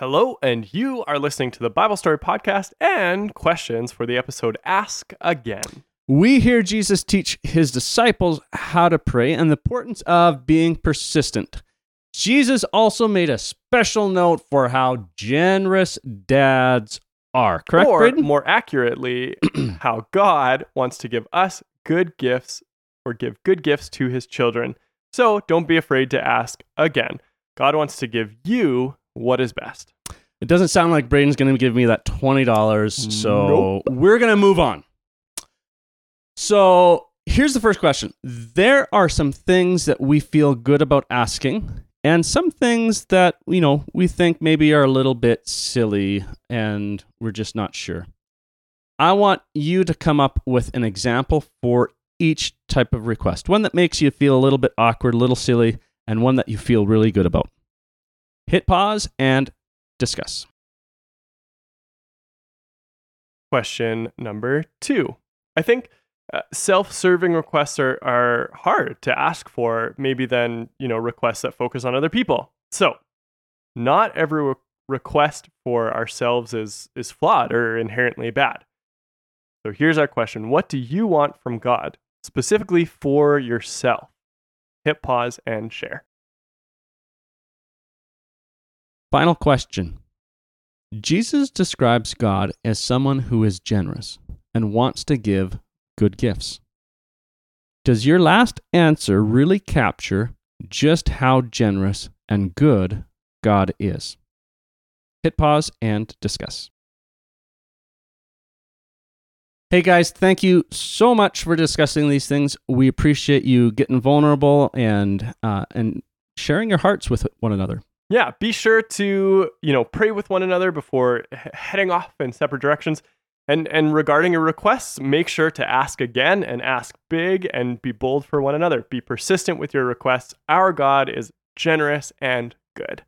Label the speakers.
Speaker 1: Hello, and you are listening to the Bible Story Podcast and questions for the episode Ask Again.
Speaker 2: We hear Jesus teach his disciples how to pray and the importance of being persistent. Jesus also made a special note for how generous dads are. Correct,
Speaker 1: or,
Speaker 2: Braden?
Speaker 1: more accurately, how God wants to give us good gifts or give good gifts to his children. So don't be afraid to ask again. God wants to give you what is best.
Speaker 2: It doesn't sound like Braden's going to give me that $20, so
Speaker 1: Nope.
Speaker 2: we're going to move on. So here's the first question There are some things that we feel good about asking, and some things that, you know, we think maybe are a little bit silly and we're just not sure. I want you to come up with an example for each type of request one that makes you feel a little bit awkward, a little silly, and one that you feel really good about. Hit pause and discuss.
Speaker 1: Question number two. I think uh, self-serving requests are, are hard to ask for maybe than you know requests that focus on other people. So not every re- request for ourselves is is flawed or inherently bad. So here's our question. What do you want from god specifically for yourself? Hit pause and share
Speaker 2: Final question Jesus describes God as someone who is generous and wants to give good gifts. Does your last answer really capture just how generous and good God is? Hit pause and discuss. Hey guys, thank you so much for discussing these things. We appreciate you getting vulnerable and uh, and sharing your hearts with one another.
Speaker 1: Yeah be sure to you know pray with one another before heading off in separate directions. And and regarding your requests make sure to ask again and ask big and be bold for one another. Be persistent with your requests. Our god is generous and good